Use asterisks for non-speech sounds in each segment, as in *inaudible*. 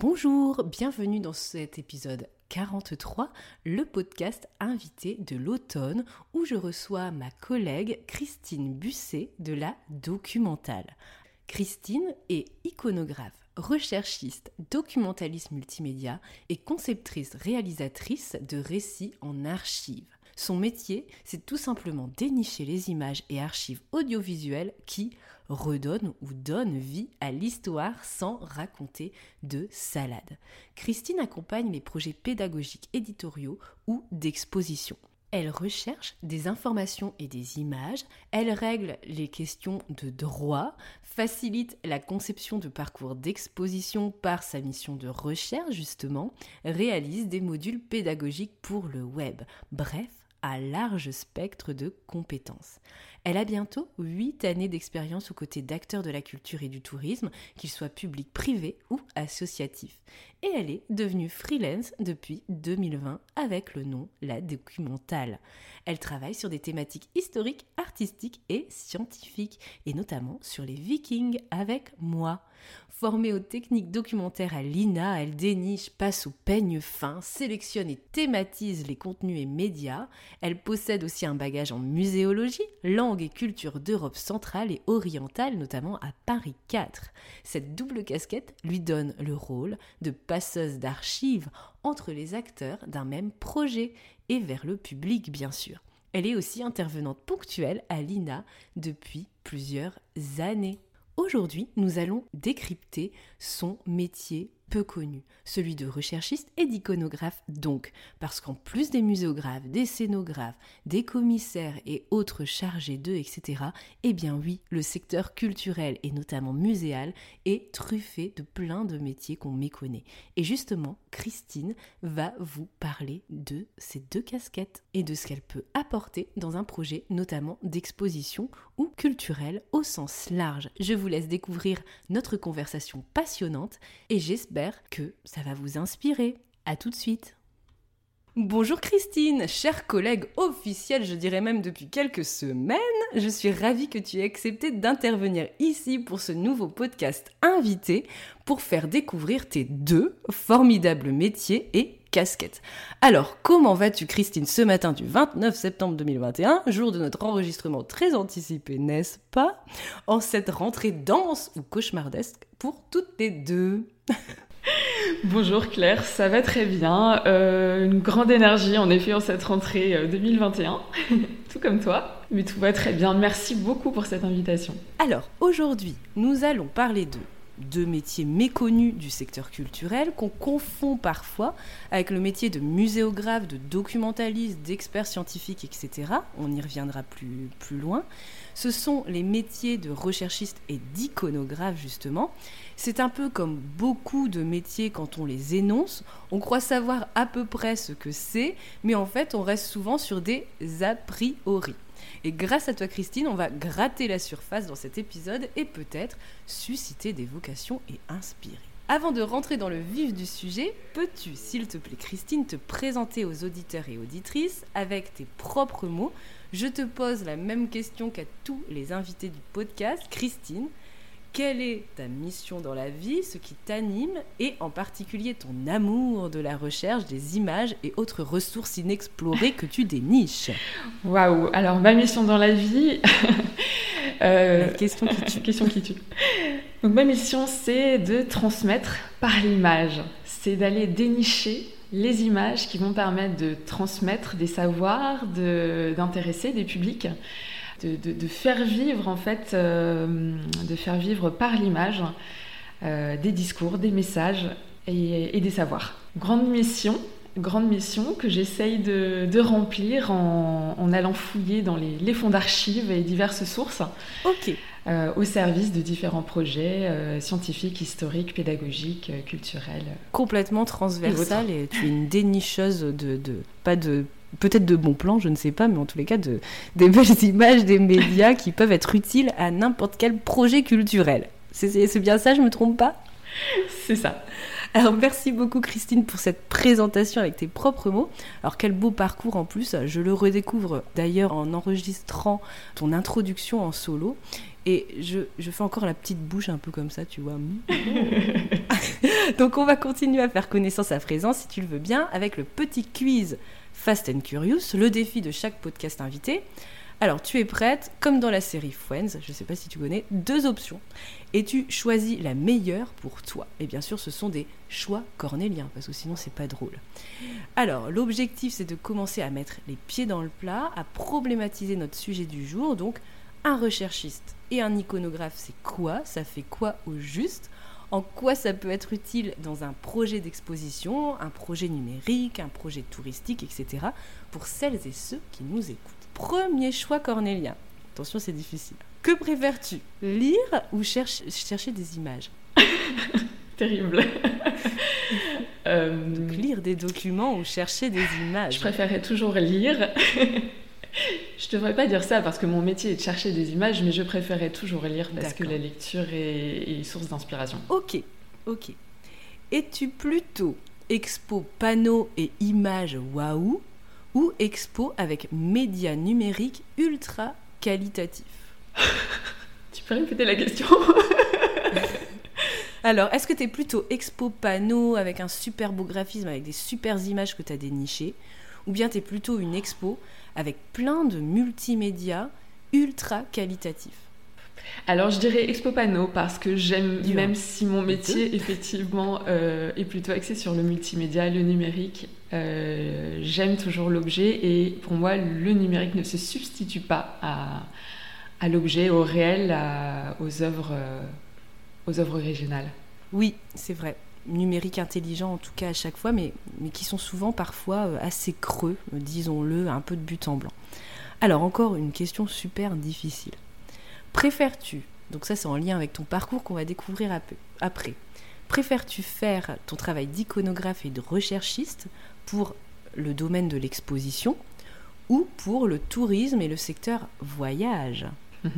Bonjour, bienvenue dans cet épisode 43, le podcast invité de l'automne où je reçois ma collègue Christine Busset de la Documentale. Christine est iconographe, recherchiste, documentaliste multimédia et conceptrice réalisatrice de récits en archives. Son métier, c'est tout simplement dénicher les images et archives audiovisuelles qui redonnent ou donnent vie à l'histoire sans raconter de salade. Christine accompagne les projets pédagogiques éditoriaux ou d'exposition. Elle recherche des informations et des images, elle règle les questions de droit, facilite la conception de parcours d'exposition par sa mission de recherche justement, réalise des modules pédagogiques pour le web. Bref, à large spectre de compétences. Elle a bientôt 8 années d'expérience aux côtés d'acteurs de la culture et du tourisme, qu'ils soient publics, privés ou associatifs. Et elle est devenue freelance depuis 2020 avec le nom La Documentale. Elle travaille sur des thématiques historiques, artistiques et scientifiques, et notamment sur les vikings avec moi. Formée aux techniques documentaires à l'INA, elle déniche, passe au peigne fin, sélectionne et thématise les contenus et médias. Elle possède aussi un bagage en muséologie, langue et culture d'Europe centrale et orientale, notamment à Paris 4. Cette double casquette lui donne le rôle de passeuse d'archives entre les acteurs d'un même projet et vers le public, bien sûr. Elle est aussi intervenante ponctuelle à l'INA depuis plusieurs années. Aujourd'hui, nous allons décrypter son métier peu connu, celui de recherchiste et d'iconographe donc, parce qu'en plus des muséographes, des scénographes, des commissaires et autres chargés d'eux, etc., eh bien oui, le secteur culturel et notamment muséal est truffé de plein de métiers qu'on méconnaît. Et justement, Christine va vous parler de ces deux casquettes et de ce qu'elle peut apporter dans un projet notamment d'exposition ou culturel au sens large. Je vous laisse découvrir notre conversation passionnante et j'espère que ça va vous inspirer. À tout de suite. Bonjour Christine, chère collègue officielle, je dirais même depuis quelques semaines. Je suis ravie que tu aies accepté d'intervenir ici pour ce nouveau podcast invité pour faire découvrir tes deux formidables métiers et casquettes. Alors, comment vas-tu Christine ce matin du 29 septembre 2021, jour de notre enregistrement très anticipé, n'est-ce pas? En cette rentrée dense ou cauchemardesque pour toutes les deux *laughs* Bonjour Claire, ça va très bien. Euh, une grande énergie en effet en cette rentrée 2021, euh, *laughs* tout comme toi. Mais tout va très bien. Merci beaucoup pour cette invitation. Alors aujourd'hui, nous allons parler de deux métiers méconnus du secteur culturel qu'on confond parfois avec le métier de muséographe, de documentaliste, d'expert scientifique, etc. On y reviendra plus, plus loin. Ce sont les métiers de recherchiste et d'iconographe, justement. C'est un peu comme beaucoup de métiers quand on les énonce. On croit savoir à peu près ce que c'est, mais en fait, on reste souvent sur des a priori. Et grâce à toi Christine, on va gratter la surface dans cet épisode et peut-être susciter des vocations et inspirer. Avant de rentrer dans le vif du sujet, peux-tu, s'il te plaît Christine, te présenter aux auditeurs et auditrices avec tes propres mots? Je te pose la même question qu'à tous les invités du podcast. Christine, quelle est ta mission dans la vie, ce qui t'anime et en particulier ton amour de la recherche des images et autres ressources inexplorées que tu déniches? Waouh Alors ma mission dans la vie... *laughs* euh, la question qui tue. *laughs* question qui tue. Donc ma mission c'est de transmettre par l'image, c'est d'aller dénicher les images qui vont permettre de transmettre des savoirs, d'intéresser des publics de, faire vivre en fait, de faire vivre par l'image des discours, des messages et, des savoirs. Grande mission, grande mission que j'essaye de, remplir en, allant fouiller dans les, fonds d'archives et diverses sources. Ok. Euh, au service de différents projets euh, scientifiques, historiques, pédagogiques, euh, culturels. Complètement transversal et, tu es une dénicheuse de, de pas de peut-être de bons plans, je ne sais pas, mais en tous les cas de, des belles *laughs* images des médias qui peuvent être utiles à n'importe quel projet culturel. C'est bien ça, je me trompe pas? C'est ça. Alors merci beaucoup Christine pour cette présentation avec tes propres mots. Alors quel beau parcours en plus, je le redécouvre d'ailleurs en enregistrant ton introduction en solo. Et je, je, fais encore la petite bouche un peu comme ça, tu vois. *laughs* Donc on va continuer à faire connaissance à présent, si tu le veux bien, avec le petit quiz Fast and Curious, le défi de chaque podcast invité. Alors, tu es prête, comme dans la série Friends, je ne sais pas si tu connais, deux options. Et tu choisis la meilleure pour toi. Et bien sûr, ce sont des choix cornéliens, parce que sinon, c'est pas drôle. Alors, l'objectif, c'est de commencer à mettre les pieds dans le plat, à problématiser notre sujet du jour. Donc, un recherchiste et un iconographe, c'est quoi? Ça fait quoi au juste? En quoi ça peut être utile dans un projet d'exposition, un projet numérique, un projet touristique, etc., pour celles et ceux qui nous écoutent. Premier choix cornélien. Attention, c'est difficile. Que préfères-tu Lire ou chercher des images? *laughs* Terrible. *laughs* euh... lire des documents ou chercher des images. Je préférerais toujours lire. *laughs* je ne devrais pas dire ça parce que mon métier est de chercher des images, mais je préférerais toujours lire parce que la lecture est, est source d'inspiration. Ok, ok. Es-tu plutôt expo panneaux et images waouh ou expo avec médias numériques ultra qualitatifs? *laughs* Tu peux répéter la question? *laughs* Alors, est-ce que tu es plutôt expo panneau avec un super beau graphisme, avec des super images que tu as dénichées Ou bien tu es plutôt une expo avec plein de multimédias ultra qualitatifs alors je dirais Expo Panneau parce que j'aime, même si mon métier effectivement euh, est plutôt axé sur le multimédia, le numérique, euh, j'aime toujours l'objet et pour moi le numérique ne se substitue pas à, à l'objet, au réel, aux, œuvres, euh, aux œuvres originales. Oui, c'est vrai. Numérique intelligent en tout cas à chaque fois, mais, mais qui sont souvent parfois assez creux, disons-le, un peu de but en blanc. Alors encore une question super difficile. Préfères-tu, donc ça c'est en lien avec ton parcours qu'on va découvrir après, préfères-tu faire ton travail d'iconographe et de recherchiste pour le domaine de l'exposition ou pour le tourisme et le secteur voyage? *laughs*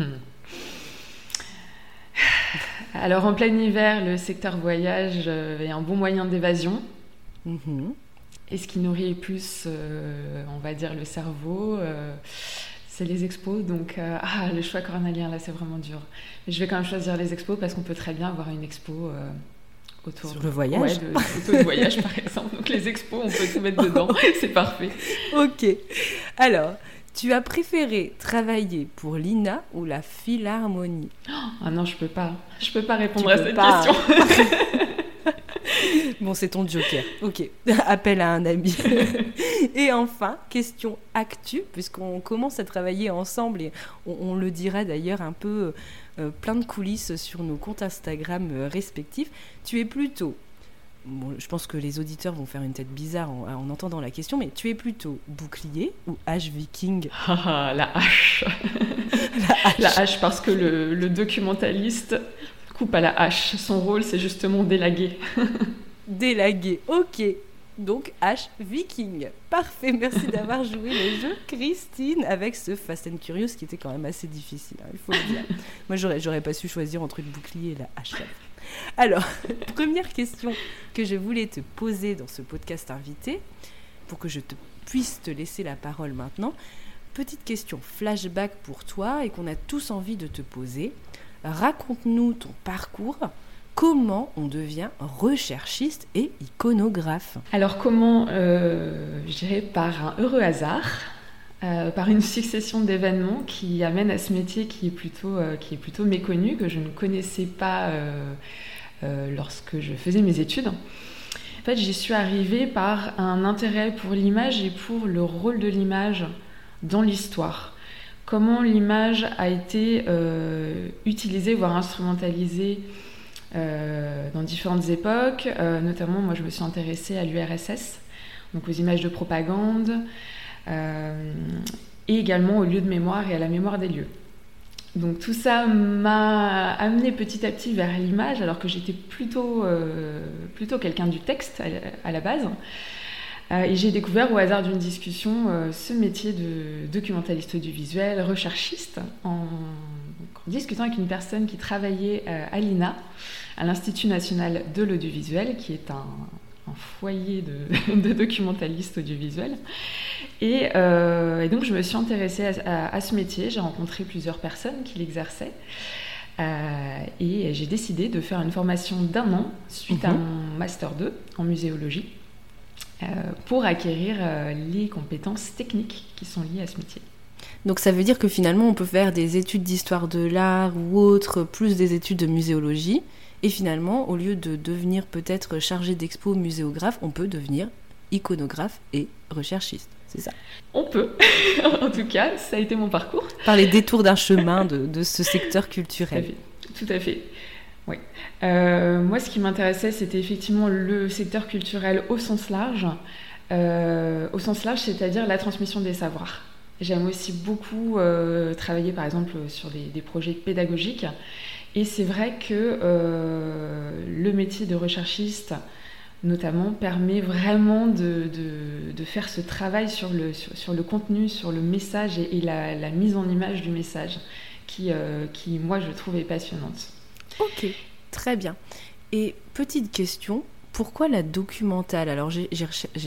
Alors en plein hiver, le secteur voyage euh, est un bon moyen d'évasion. Mhm. Et ce qui nourrit plus, euh, on va dire, le cerveau, euh, c'est les expos. Donc, euh, ah, le choix cornélien, là, c'est vraiment dur. Mais je vais quand même choisir les expos parce qu'on peut très bien avoir une expo autour Sur le voyage ouais, de, voyage, par exemple. Donc, les expos, on peut tout mettre dedans. *laughs* c'est parfait. Ok. Alors, tu as préféré travailler pour l'INA ou la Philharmonie? Ah non, je peux pas. Je peux pas répondre à cette question. *laughs* bon, c'est ton joker. Ok, *laughs* appel à un ami. *laughs* et enfin, question actu, puisqu'on commence à travailler ensemble et on, le dira d'ailleurs un peu euh, plein de coulisses sur nos comptes Instagram euh, respectifs. Tu es plutôt Bon, je pense que les auditeurs vont faire une tête bizarre en, entendant la question, mais tu es plutôt bouclier ou hache viking *laughs* ah, La hache *laughs* La hache parce que le, le documentaliste coupe à la hache. Son rôle, c'est justement d'élaguer. *laughs* Délaguer, ok. Donc H Viking. Parfait, merci d'avoir joué le jeu, Christine, avec ce Fast and Curious qui était quand même assez difficile, hein, il faut le dire. Moi, j'aurais, j'aurais pas su choisir entre le bouclier et la hache. Alors, *laughs* première question que je voulais te poser dans ce podcast invité, pour que je puisse te laisser la parole maintenant. Petite question flashback pour toi et qu'on a tous envie de te poser. Raconte-nous ton parcours comment on devient recherchiste et iconographe? Alors comment euh, par un heureux hasard, euh, par une succession d'événements qui amènent à ce métier qui est plutôt, euh, qui est plutôt méconnu, que je ne connaissais pas lorsque je faisais mes études. En fait, j'y suis arrivée par un intérêt pour l'image et pour le rôle de l'image dans l'histoire comment l'image a été utilisée, voire instrumentalisée dans différentes époques. notamment, moi, je me suis intéressée à l'URSS, donc aux images de propagande, et également aux lieux de mémoire et à la mémoire des lieux. Donc tout ça m'a amené petit à petit vers l'image, alors que j'étais plutôt, euh, plutôt quelqu'un du texte à, la base. Euh, et j'ai découvert au hasard d'une discussion euh, ce métier de documentaliste audiovisuel, recherchiste, en, en, discutant avec une personne qui travaillait à l'INA, à l'Institut national de l'audiovisuel, qui est un, un foyer de, *laughs* documentalistes audiovisuels. Euh, et, donc je me suis intéressée à, ce métier, j'ai rencontré plusieurs personnes qui l'exerçaient. Euh, et j'ai décidé de faire une formation d'un an suite à mhm. mon Master 2 en muséologie euh, pour acquérir les compétences techniques qui sont liées à ce métier. Donc ça veut dire que finalement on peut faire des études d'histoire de l'art ou autre, plus des études de muséologie, et finalement, au lieu de devenir peut-être chargé d'expo muséographe, on peut devenir iconographe et recherchiste. C'est ça On peut. *laughs* en tout cas, ça a été mon parcours. Par les détours d'un chemin de, ce secteur culturel. Tout à fait. Oui. Euh, moi, ce qui m'intéressait, c'était effectivement le secteur culturel au sens large. Euh, au sens large, c'est-à-dire la transmission des savoirs. J'aime aussi beaucoup euh, travailler, par exemple, sur des projets pédagogiques. Et c'est vrai que euh, le métier de recherchiste, notamment, permet vraiment de, de, faire ce travail sur le, sur, le, contenu, sur le message et, la, mise en image du message, qui, euh, qui, moi, je trouve est passionnante. Ok, très bien. Et petite question, pourquoi la documentale? Alors j'ai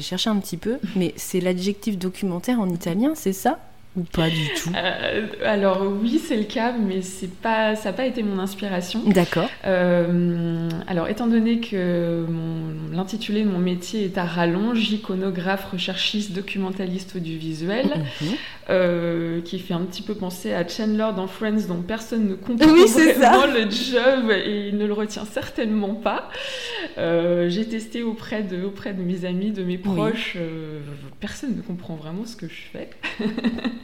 cherché un petit peu, mais c'est l'adjectif documentaire en italien, c'est ça? Ou pas du tout euh, Alors oui, c'est le cas, mais c'est pas, ça n'a pas été mon inspiration. D'accord. Euh, alors étant donné que l'intitulé de mon métier est à rallonge, iconographe, recherchiste, documentaliste audiovisuel, mhm. euh, qui fait un petit peu penser à Chandler dans Friends, dont personne ne comprend oui, vraiment le job et il ne le retient certainement pas. J'ai testé auprès de, auprès de mes amis, de mes proches, personne ne comprend vraiment ce que je fais. *laughs*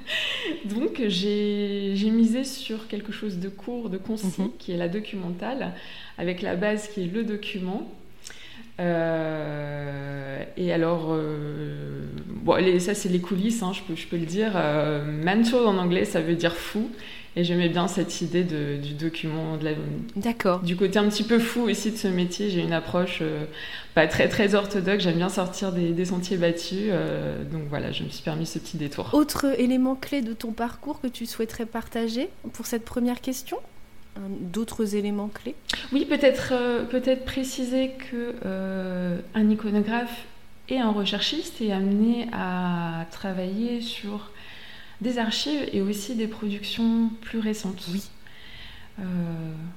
*laughs* Donc j'ai misé sur quelque chose de court, de concis, mhm. qui est la documentale, avec la base qui est le document. Euh, et alors, euh, bon, ça c'est les coulisses, hein, je, peux, je, peux, le dire. Euh, mental en anglais, ça veut dire fou. Et j'aimais bien cette idée de, du document, de D'accord. du côté un petit peu fou aussi de ce métier. J'ai une approche euh, pas très très orthodoxe. J'aime bien sortir des, sentiers battus. Euh, donc voilà, je me suis permis ce petit détour. Autre élément clé de ton parcours que tu souhaiterais partager pour cette première question? D'autres éléments clés? Oui, peut-être euh, peut-être préciser que un iconographe et un recherchiste est amené à travailler sur des archives et aussi des productions plus récentes. Oui. Euh,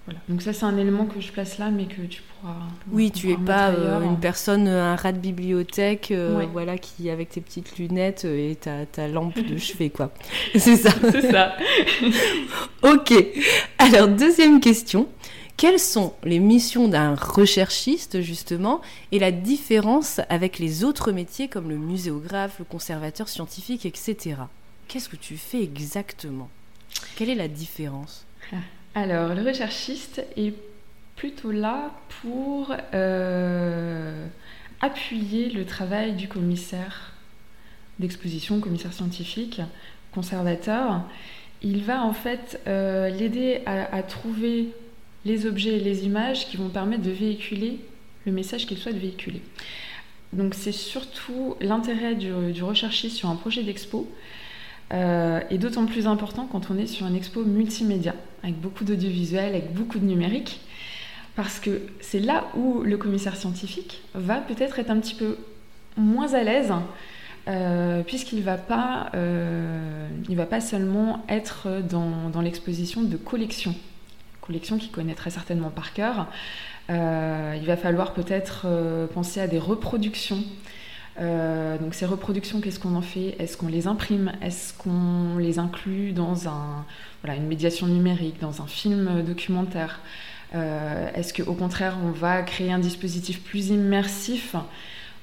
voilà. Donc ça c'est un élément que je place là, mais que tu pourras. Oui, tu es pas euh, une personne, un rat de bibliothèque, euh, voilà, qui avec tes petites lunettes et ta, ta lampe de *laughs* chevet, quoi. *laughs* C'est ça. C'est ça. *laughs* ok. Alors deuxième question. Quelles sont les missions d'un recherchiste, justement, et la différence avec les autres métiers comme le muséographe, le conservateur scientifique, etc. Qu'est-ce que tu fais exactement? Quelle est la différence? *laughs* Alors, le recherchiste est plutôt là pour euh, appuyer le travail du commissaire d'exposition, commissaire scientifique, conservateur. Il va en fait euh, l'aider à, trouver les objets et les images qui vont permettre de véhiculer le message qu'il souhaite véhiculer. Donc c'est surtout l'intérêt du, recherchiste sur un projet d'expo, euh, et d'autant plus important quand on est sur une expo multimédia, avec beaucoup d'audiovisuel, avec beaucoup de numérique, parce que c'est là où le commissaire scientifique va peut-être être un petit peu moins à l'aise, euh, puisqu'il ne va, pas, euh, va pas seulement être dans, dans l'exposition de collection, collection qu'il connaît très certainement par cœur. il va falloir peut-être penser à des reproductions euh, donc ces reproductions, qu'est-ce qu'on en fait? Est-ce qu'on les imprime? Est-ce qu'on les inclut dans un, voilà, une médiation numérique, dans un film documentaire? Euh, Est-ce qu'au contraire, on va créer un dispositif plus immersif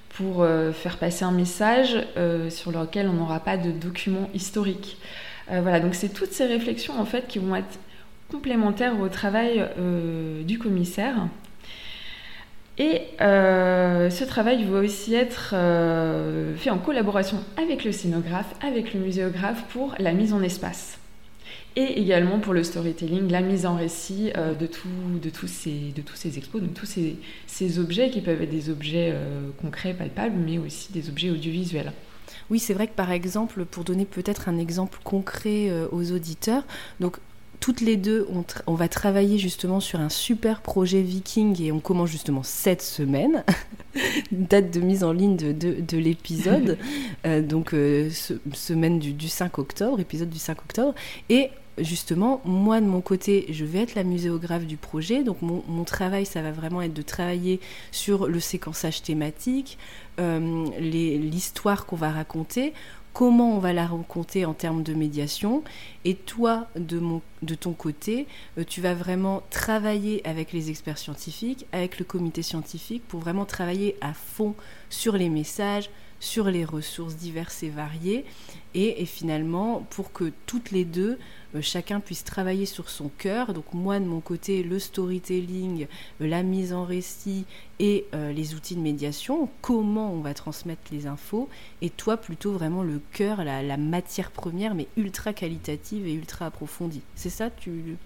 pour euh, faire passer un message sur lequel on n'aura pas de documents historiques? Voilà, donc c'est toutes ces réflexions en fait qui vont être complémentaires au travail du commissaire. Et ce travail va aussi être fait en collaboration avec le scénographe, avec le muséographe pour la mise en espace et également pour le storytelling, la mise en récit euh, de, tous ces, expos, de tous ces, ces objets qui peuvent être des objets euh, concrets, palpables, mais aussi des objets audiovisuels. Oui, c'est vrai que par exemple, pour donner peut-être un exemple concret euh, aux auditeurs, donc toutes les deux, on, on, va travailler justement sur un super projet viking et on commence justement cette semaine, *laughs* date de mise en ligne de, de, l'épisode, *laughs* donc semaine du, du, 5 octobre, épisode du 5 octobre, et justement, moi de mon côté, je vais être la muséographe du projet. Donc mon, travail, ça va vraiment être de travailler sur le séquençage thématique, euh, l'histoire qu'on va raconter, comment on va la raconter en termes de médiation. Et toi, de ton côté, euh, tu vas vraiment travailler avec les experts scientifiques, avec le comité scientifique, pour vraiment travailler à fond sur les messages, sur les ressources diverses et variées, et finalement pour que toutes les deux euh, chacun puisse travailler sur son cœur. Donc moi de mon côté, le storytelling, euh, la mise en récit et euh, les outils de médiation, comment on va transmettre les infos, et toi plutôt vraiment le cœur, la, matière première, mais ultra qualitative et ultra approfondie. C'est ça tu...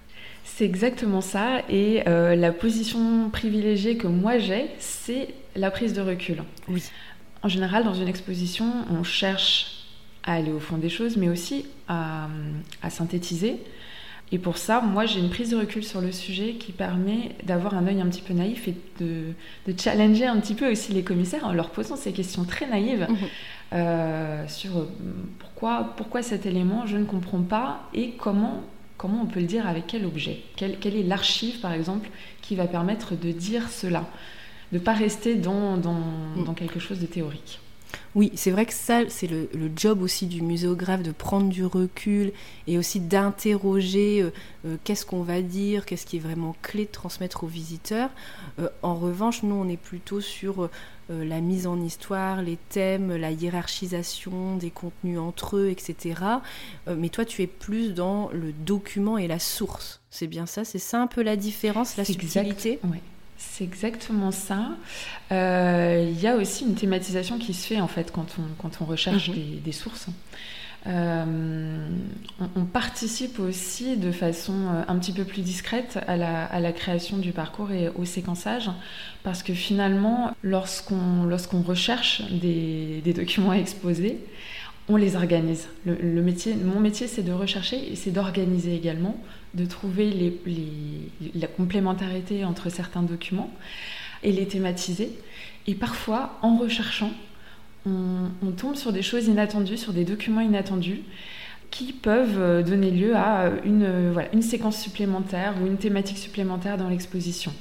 C'est exactement ça, et la position privilégiée que moi j'ai, c'est la prise de recul. Oui. En général, dans une exposition, on cherche à aller au fond des choses, mais aussi à, synthétiser. Et pour ça, moi, j'ai une prise de recul sur le sujet qui permet d'avoir un œil un petit peu naïf et de, challenger un petit peu aussi les commissaires en leur posant ces questions très naïves mhm. euh, sur euh, pourquoi, pourquoi cet élément, je ne comprends pas, et comment, comment on peut le dire avec quel objet? Quelle, est l'archive, par exemple, qui va permettre de dire cela? De ne pas rester dans, dans, mm. dans quelque chose de théorique. Oui, c'est vrai que ça, c'est le, job aussi du muséographe de prendre du recul et aussi d'interroger euh, euh, qu'est-ce qu'on va dire, qu'est-ce qui est vraiment clé de transmettre aux visiteurs. Euh, en revanche, nous, on est plutôt sur la mise en histoire, les thèmes, la hiérarchisation des contenus entre eux, etc. mais toi, tu es plus dans le document et la source. C'est bien ça? C'est ça un peu la différence, la subtilité? C'est exactement ça. Euh, il y a aussi une thématisation qui se fait en fait quand on, quand on recherche mhm. des, sources. Euh, on, participe aussi de façon euh, un petit peu plus discrète à la, à la création du parcours et au séquençage, parce que finalement, lorsqu'on lorsqu'on recherche des, des documents exposés, on les organise. Le, métier, mon métier, c'est de rechercher et c'est d'organiser également, de trouver la complémentarité entre certains documents et les thématiser. Et parfois, en recherchant, on, tombe sur des choses inattendues, sur des documents inattendus qui peuvent donner lieu à une, une séquence supplémentaire ou une thématique supplémentaire dans l'exposition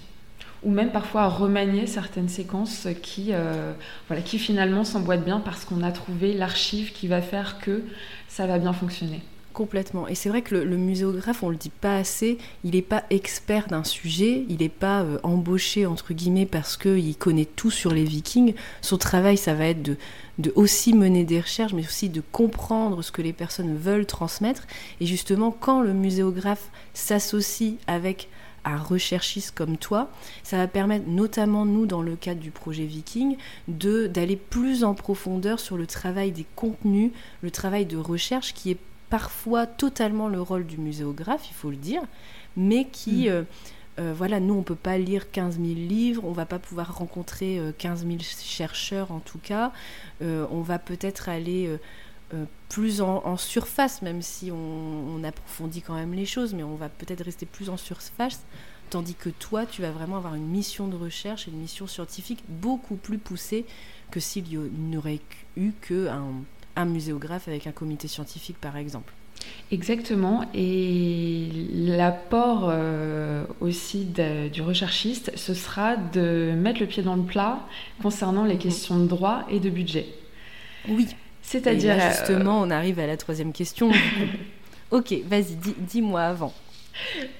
ou même parfois à remanier certaines séquences qui, euh, voilà, qui finalement s'emboîtent bien parce qu'on a trouvé l'archive qui va faire que ça va bien fonctionner. Complètement. Et c'est vrai que le, muséographe, on le dit pas assez, il n'est pas expert d'un sujet, il n'est pas euh, embauché, entre guillemets, parce qu'il connaît tout sur les vikings. Son travail, ça va être de, de aussi mener des recherches, mais aussi de comprendre ce que les personnes veulent transmettre. Et justement, quand le muséographe s'associe avec un recherchiste comme toi, ça va permettre notamment nous dans le cadre du projet Viking de d'aller plus en profondeur sur le travail des contenus, le travail de recherche qui est parfois totalement le rôle du muséographe, il faut le dire, mais qui mm. euh, euh, voilà, nous, on peut pas lire 15 000 livres, on va pas pouvoir rencontrer 15 euh, 000 chercheurs en tout cas. on va peut-être aller euh, plus en, surface, même si on, approfondit quand même les choses, mais on va peut-être rester plus en surface, tandis que toi, tu vas vraiment avoir une mission de recherche et une mission scientifique beaucoup plus poussée que s'il n'y aurait eu qu'un un muséographe avec un comité scientifique, par exemple. Exactement, et l'apport euh, aussi du recherchiste, ce sera de mettre le pied dans le plat concernant les mhm. questions de droit et de budget. Oui, c'est-à-dire. Justement, on arrive à la troisième question. *laughs* ok, vas-y, dis-moi avant.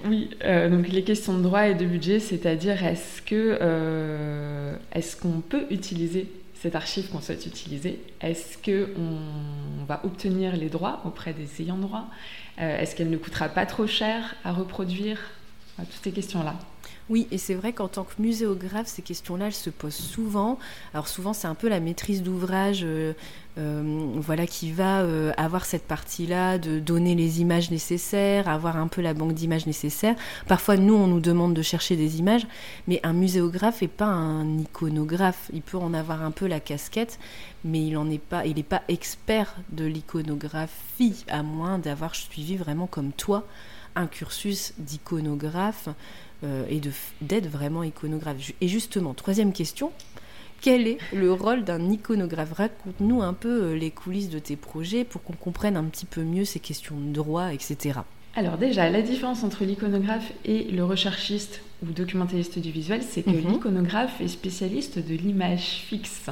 Oui, euh, donc les questions de droit et de budget, c'est-à-dire est-ce que euh, est-ce qu'on peut utiliser cette archive qu'on souhaite utiliser? Est-ce qu'on va obtenir les droits auprès des ayants droit? Est-ce qu'elle ne coûtera pas trop cher à reproduire? Toutes ces questions-là. Oui, et c'est vrai qu'en tant que muséographe, ces questions-là, elles se posent souvent. Alors souvent, c'est un peu la maîtrise d'ouvrage euh, euh, voilà, qui va euh, avoir cette partie-là de donner les images nécessaires, avoir un peu la banque d'images nécessaires. Parfois, nous, on nous demande de chercher des images, mais un muséographe n'est pas un iconographe. Il peut en avoir un peu la casquette, mais il n'est pas, il pas expert de l'iconographie, à moins d'avoir suivi vraiment comme toi un cursus d'iconographe euh, et d'être vraiment iconographe. Et justement, troisième question, quel est le rôle d'un iconographe? Raconte-nous un peu euh, les coulisses de tes projets pour qu'on comprenne un petit peu mieux ces questions de droit, etc. Alors déjà, la différence entre l'iconographe et le recherchiste ou documentaliste du visuel, c'est que mhm. l'iconographe est spécialiste de l'image fixe.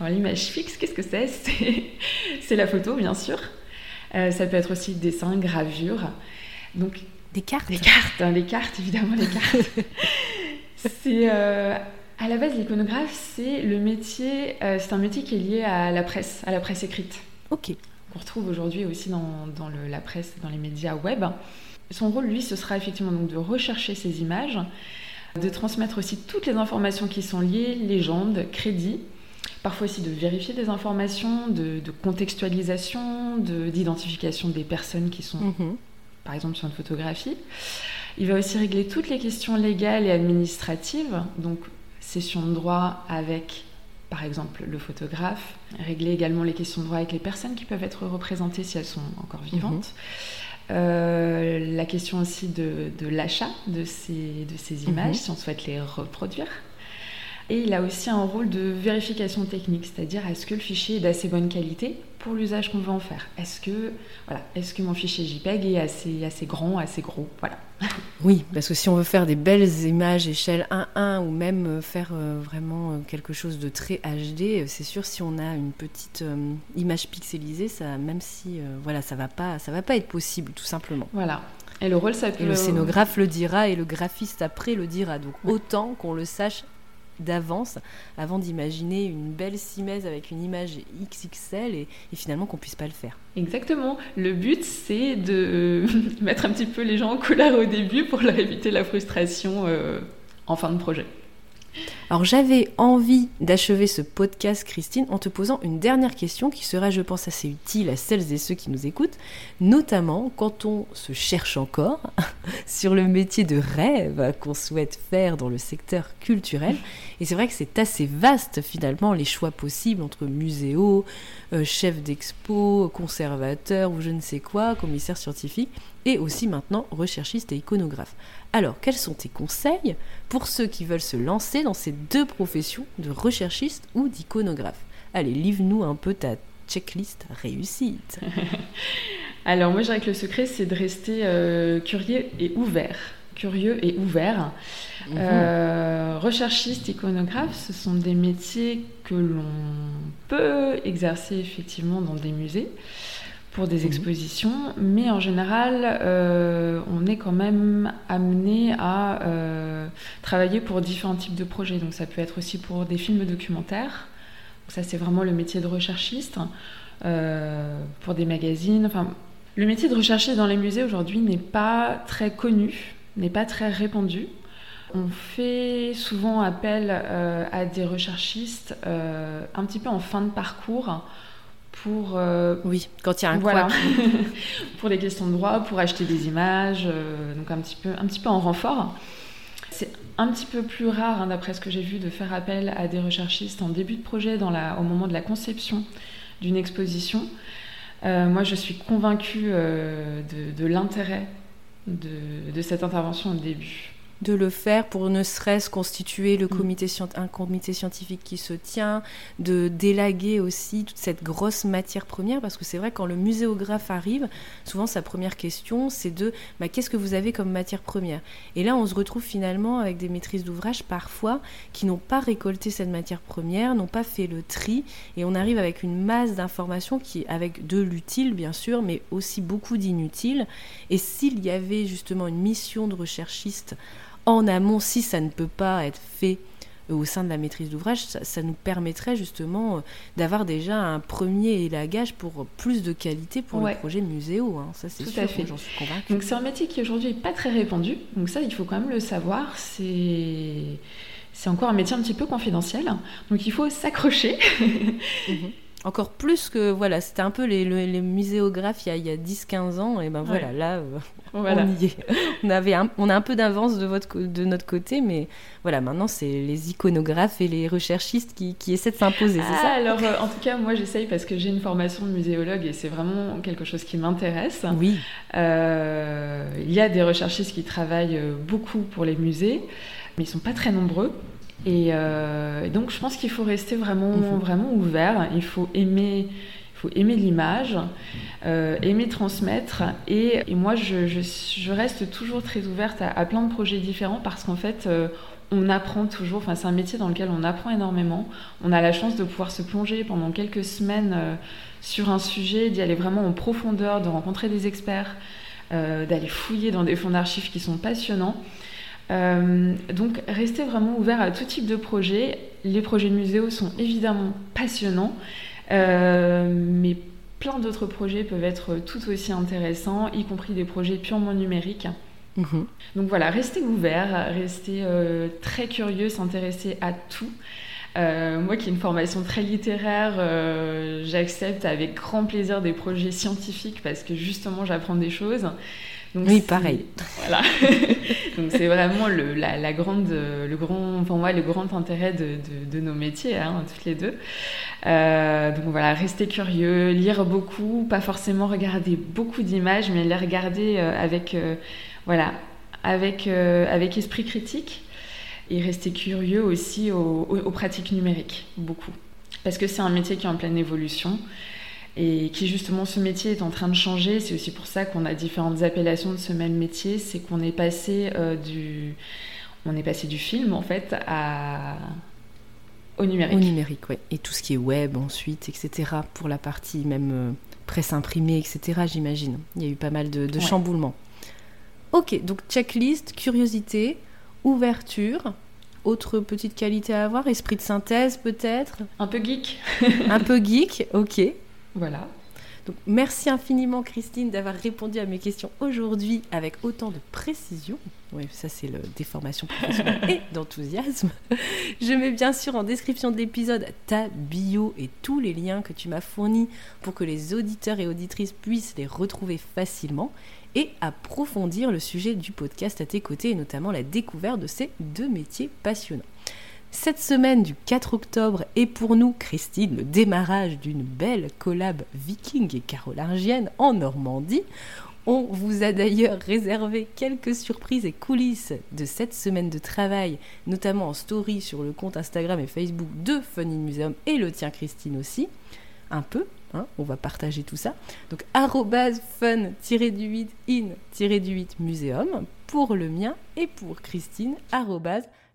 Alors l'image fixe, qu'est-ce que c'est C'est la photo, bien sûr. Euh, ça peut être aussi dessin, gravure. Donc des cartes Des cartes, hein, les cartes, évidemment, les cartes. *laughs* c'est. Euh, à la base, l'iconographe, c'est le métier, euh, c'est un métier qui est lié à la presse, à la presse écrite. Ok. Qu'on retrouve aujourd'hui aussi dans, dans le, la presse, dans les médias web. Son rôle, lui, ce sera effectivement donc de rechercher ces images, de transmettre aussi toutes les informations qui sont liées, légendes, crédits, parfois aussi de vérifier des informations, de, de contextualisation, d'identification des personnes qui sont mhm par exemple sur une photographie. Il va aussi régler toutes les questions légales et administratives, donc session de droit avec par exemple le photographe, régler également les questions de droit avec les personnes qui peuvent être représentées si elles sont encore mhm. vivantes. Euh, la question aussi de, l'achat de ces, de ces images, mhm. si on souhaite les reproduire. Et il a aussi un rôle de vérification technique, c'est-à-dire est-ce que le fichier est d'assez bonne qualité? Pour l'usage qu'on veut en faire Est-ce que, voilà, est que mon fichier JPEG est assez, assez grand, assez gros? Voilà. *laughs* Oui, parce que si on veut faire des belles images échelle 1-1 ou même euh, faire euh, vraiment euh, quelque chose de très HD, c'est sûr si on a une petite image pixelisée, ça, même si voilà, ça va pas, ça va pas être possible tout simplement. Voilà. Et le rôle, ça peut... le scénographe le dira et le graphiste après le dira. Donc autant qu'on le sache d'avance avant d'imaginer une belle simèse avec une image XXL et, finalement qu'on puisse pas le faire. Exactement. Le but, c'est de *laughs* mettre un petit peu les gens en couleur au début pour leur éviter la frustration euh, en fin de projet. Alors j'avais envie d'achever ce podcast, Christine, en te posant une dernière question qui sera, je pense, assez utile à celles et ceux qui nous écoutent, notamment quand on se cherche encore *laughs* sur le métier de rêve qu'on souhaite faire dans le secteur culturel. Et c'est vrai que c'est assez vaste finalement les choix possibles entre muséo, euh, chef d'expo, conservateur ou je ne sais quoi, commissaire scientifique, et aussi maintenant recherchiste et iconographe. Alors, quels sont tes conseils pour ceux qui veulent se lancer dans ces deux professions de recherchiste ou d'iconographe? Allez, livre-nous un peu ta checklist réussite. *laughs* Alors, moi, je dirais que le secret, c'est de rester euh, curieux et ouvert. Curieux et ouvert. Mhm. Euh, recherchiste, iconographe, ce sont des métiers que l'on peut exercer effectivement dans des musées pour des mhm. expositions, mais en général, euh, on est quand même amené à euh, travailler pour différents types de projets. Donc ça peut être aussi pour des films documentaires. ça, c'est vraiment le métier de recherchiste. Euh, pour des magazines. Enfin, le métier de recherchiste dans les musées aujourd'hui n'est pas très connu, n'est pas très répandu. On fait souvent appel à des recherchistes un petit peu en fin de parcours pour euh, oui quand il y a un voilà. *laughs* pour les questions de droit pour acheter des images euh, donc un petit peu un petit peu en renfort. C'est un petit peu plus rare hein, d'après ce que j'ai vu de faire appel à des recherchistes en début de projet dans la, au moment de la conception d'une exposition. Euh, moi je suis convaincue de, de l'intérêt de, de cette intervention au début de le faire pour ne serait-ce constituer le mm. comité, un comité scientifique qui se tient, de délaguer aussi toute cette grosse matière première, parce que c'est vrai quand le muséographe arrive, souvent sa première question c'est de bah, qu'est-ce que vous avez comme matière première? Et là on se retrouve finalement avec des maîtrises d'ouvrage parfois qui n'ont pas récolté cette matière première, n'ont pas fait le tri, et on arrive avec une masse d'informations qui avec de l'utile bien sûr, mais aussi beaucoup d'inutile. Et s'il y avait justement une mission de recherchiste en amont, si ça ne peut pas être fait au sein de la maîtrise d'ouvrage, ça, nous permettrait justement d'avoir déjà un premier élagage pour plus de qualité pour les projets muséaux. Hein. Ça, c'est sûr, j'en suis convaincue. Donc, c'est un métier qui aujourd'hui n'est pas très répandu. Donc, ça, il faut quand même le savoir. C'est. C'est encore un métier un petit peu confidentiel, donc il faut s'accrocher. Mhm. *laughs* Encore plus que, voilà, c'était un peu les, les, muséographes il y a, 10-15 ans, et ben voilà, là, euh, *laughs* on y est. On, avait on a un peu d'avance de, votre, de notre côté, mais voilà, maintenant c'est les iconographes et les recherchistes qui, qui essaient de s'imposer, c'est ça? Ah, Alors, euh, en tout cas, moi j'essaye parce que j'ai une formation de muséologue et c'est vraiment quelque chose qui m'intéresse. Oui. Euh, il y a des recherchistes qui travaillent beaucoup pour les musées, mais ils sont pas très nombreux. Euh, et, donc, je pense qu'il faut rester vraiment, vraiment ouvert. Il faut aimer, il faut aimer l'image, euh, aimer transmettre. Et, moi, je, je, reste toujours très ouverte à, plein de projets différents parce qu'en fait, euh, on apprend toujours. Enfin, c'est un métier dans lequel on apprend énormément. On a la chance de pouvoir se plonger pendant quelques semaines sur un sujet, d'y aller vraiment en profondeur, de rencontrer des experts, d'aller fouiller dans des fonds d'archives qui sont passionnants. Euh, donc restez vraiment ouvert à tout type de projet. Les projets de muséo sont évidemment passionnants, euh, mais plein d'autres projets peuvent être tout aussi intéressants, y compris des projets purement numériques. Mhm. Donc voilà, restez ouvert, restez euh, très curieux, s'intéresser à tout. moi qui ai une formation très littéraire, j'accepte avec grand plaisir des projets scientifiques parce que justement j'apprends des choses oui, pareil. Voilà. *laughs* Donc c'est vraiment le, la, grande, le grand, pour moi, le grand intérêt de, de, nos métiers, hein, toutes les deux. Euh, donc voilà, rester curieux, lire beaucoup, pas forcément regarder beaucoup d'images, mais les regarder euh, avec, euh, voilà, avec, avec esprit critique et rester curieux aussi aux, aux pratiques numériques, beaucoup. Parce que c'est un métier qui est en pleine évolution et qui justement ce métier est en train de changer. C'est aussi pour ça qu'on a différentes appellations de ce même métier. C'est qu'on est passé euh, du, on est passé du film en fait à au numérique. Au numérique, oui. Et tout ce qui est web ensuite, etc. Pour la partie même euh, presse imprimée, etc. J'imagine. Il y a eu pas mal de, chamboulements. Ok, donc checklist, curiosité, ouverture. Autre petite qualité à avoir, esprit de synthèse peut-être? Un peu geek. Un peu geek, ok. Voilà. Donc, merci infiniment Christine d'avoir répondu à mes questions aujourd'hui avec autant de précision. Oui, ça c'est le déformation professionnelle *laughs* et d'enthousiasme. Je mets bien sûr en description de l'épisode ta bio et tous les liens que tu m'as fournis pour que les auditeurs et auditrices puissent les retrouver facilement et approfondir le sujet du podcast à tes côtés et notamment la découverte de ces deux métiers passionnants. Cette semaine du 4 octobre est pour nous, Christine, le démarrage d'une belle collab viking et carolingienne en Normandie. On vous a d'ailleurs réservé quelques surprises et coulisses de cette semaine de travail, notamment en story sur le compte Instagram et Facebook de Fun in Museum et le tien Christine aussi. Un peu, hein, on va partager tout ça. Donc fun-du-8 in-du-8 museum pour le mien et pour Christine,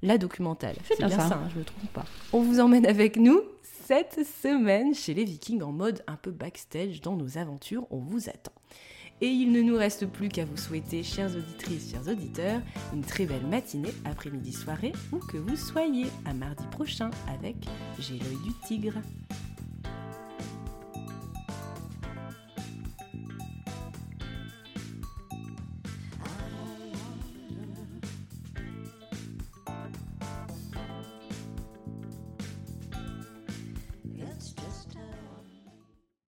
la documentale. C'est bien, ça, hein, je ne me trompe pas. On vous emmène avec nous cette semaine chez les Vikings en mode un peu backstage dans nos aventures. On vous attend. Et il ne nous reste plus qu'à vous souhaiter, chères auditrices, chers auditeurs, une très belle matinée, après-midi, soirée, où que vous soyez. À mardi prochain avec J'ai l'œil du tigre.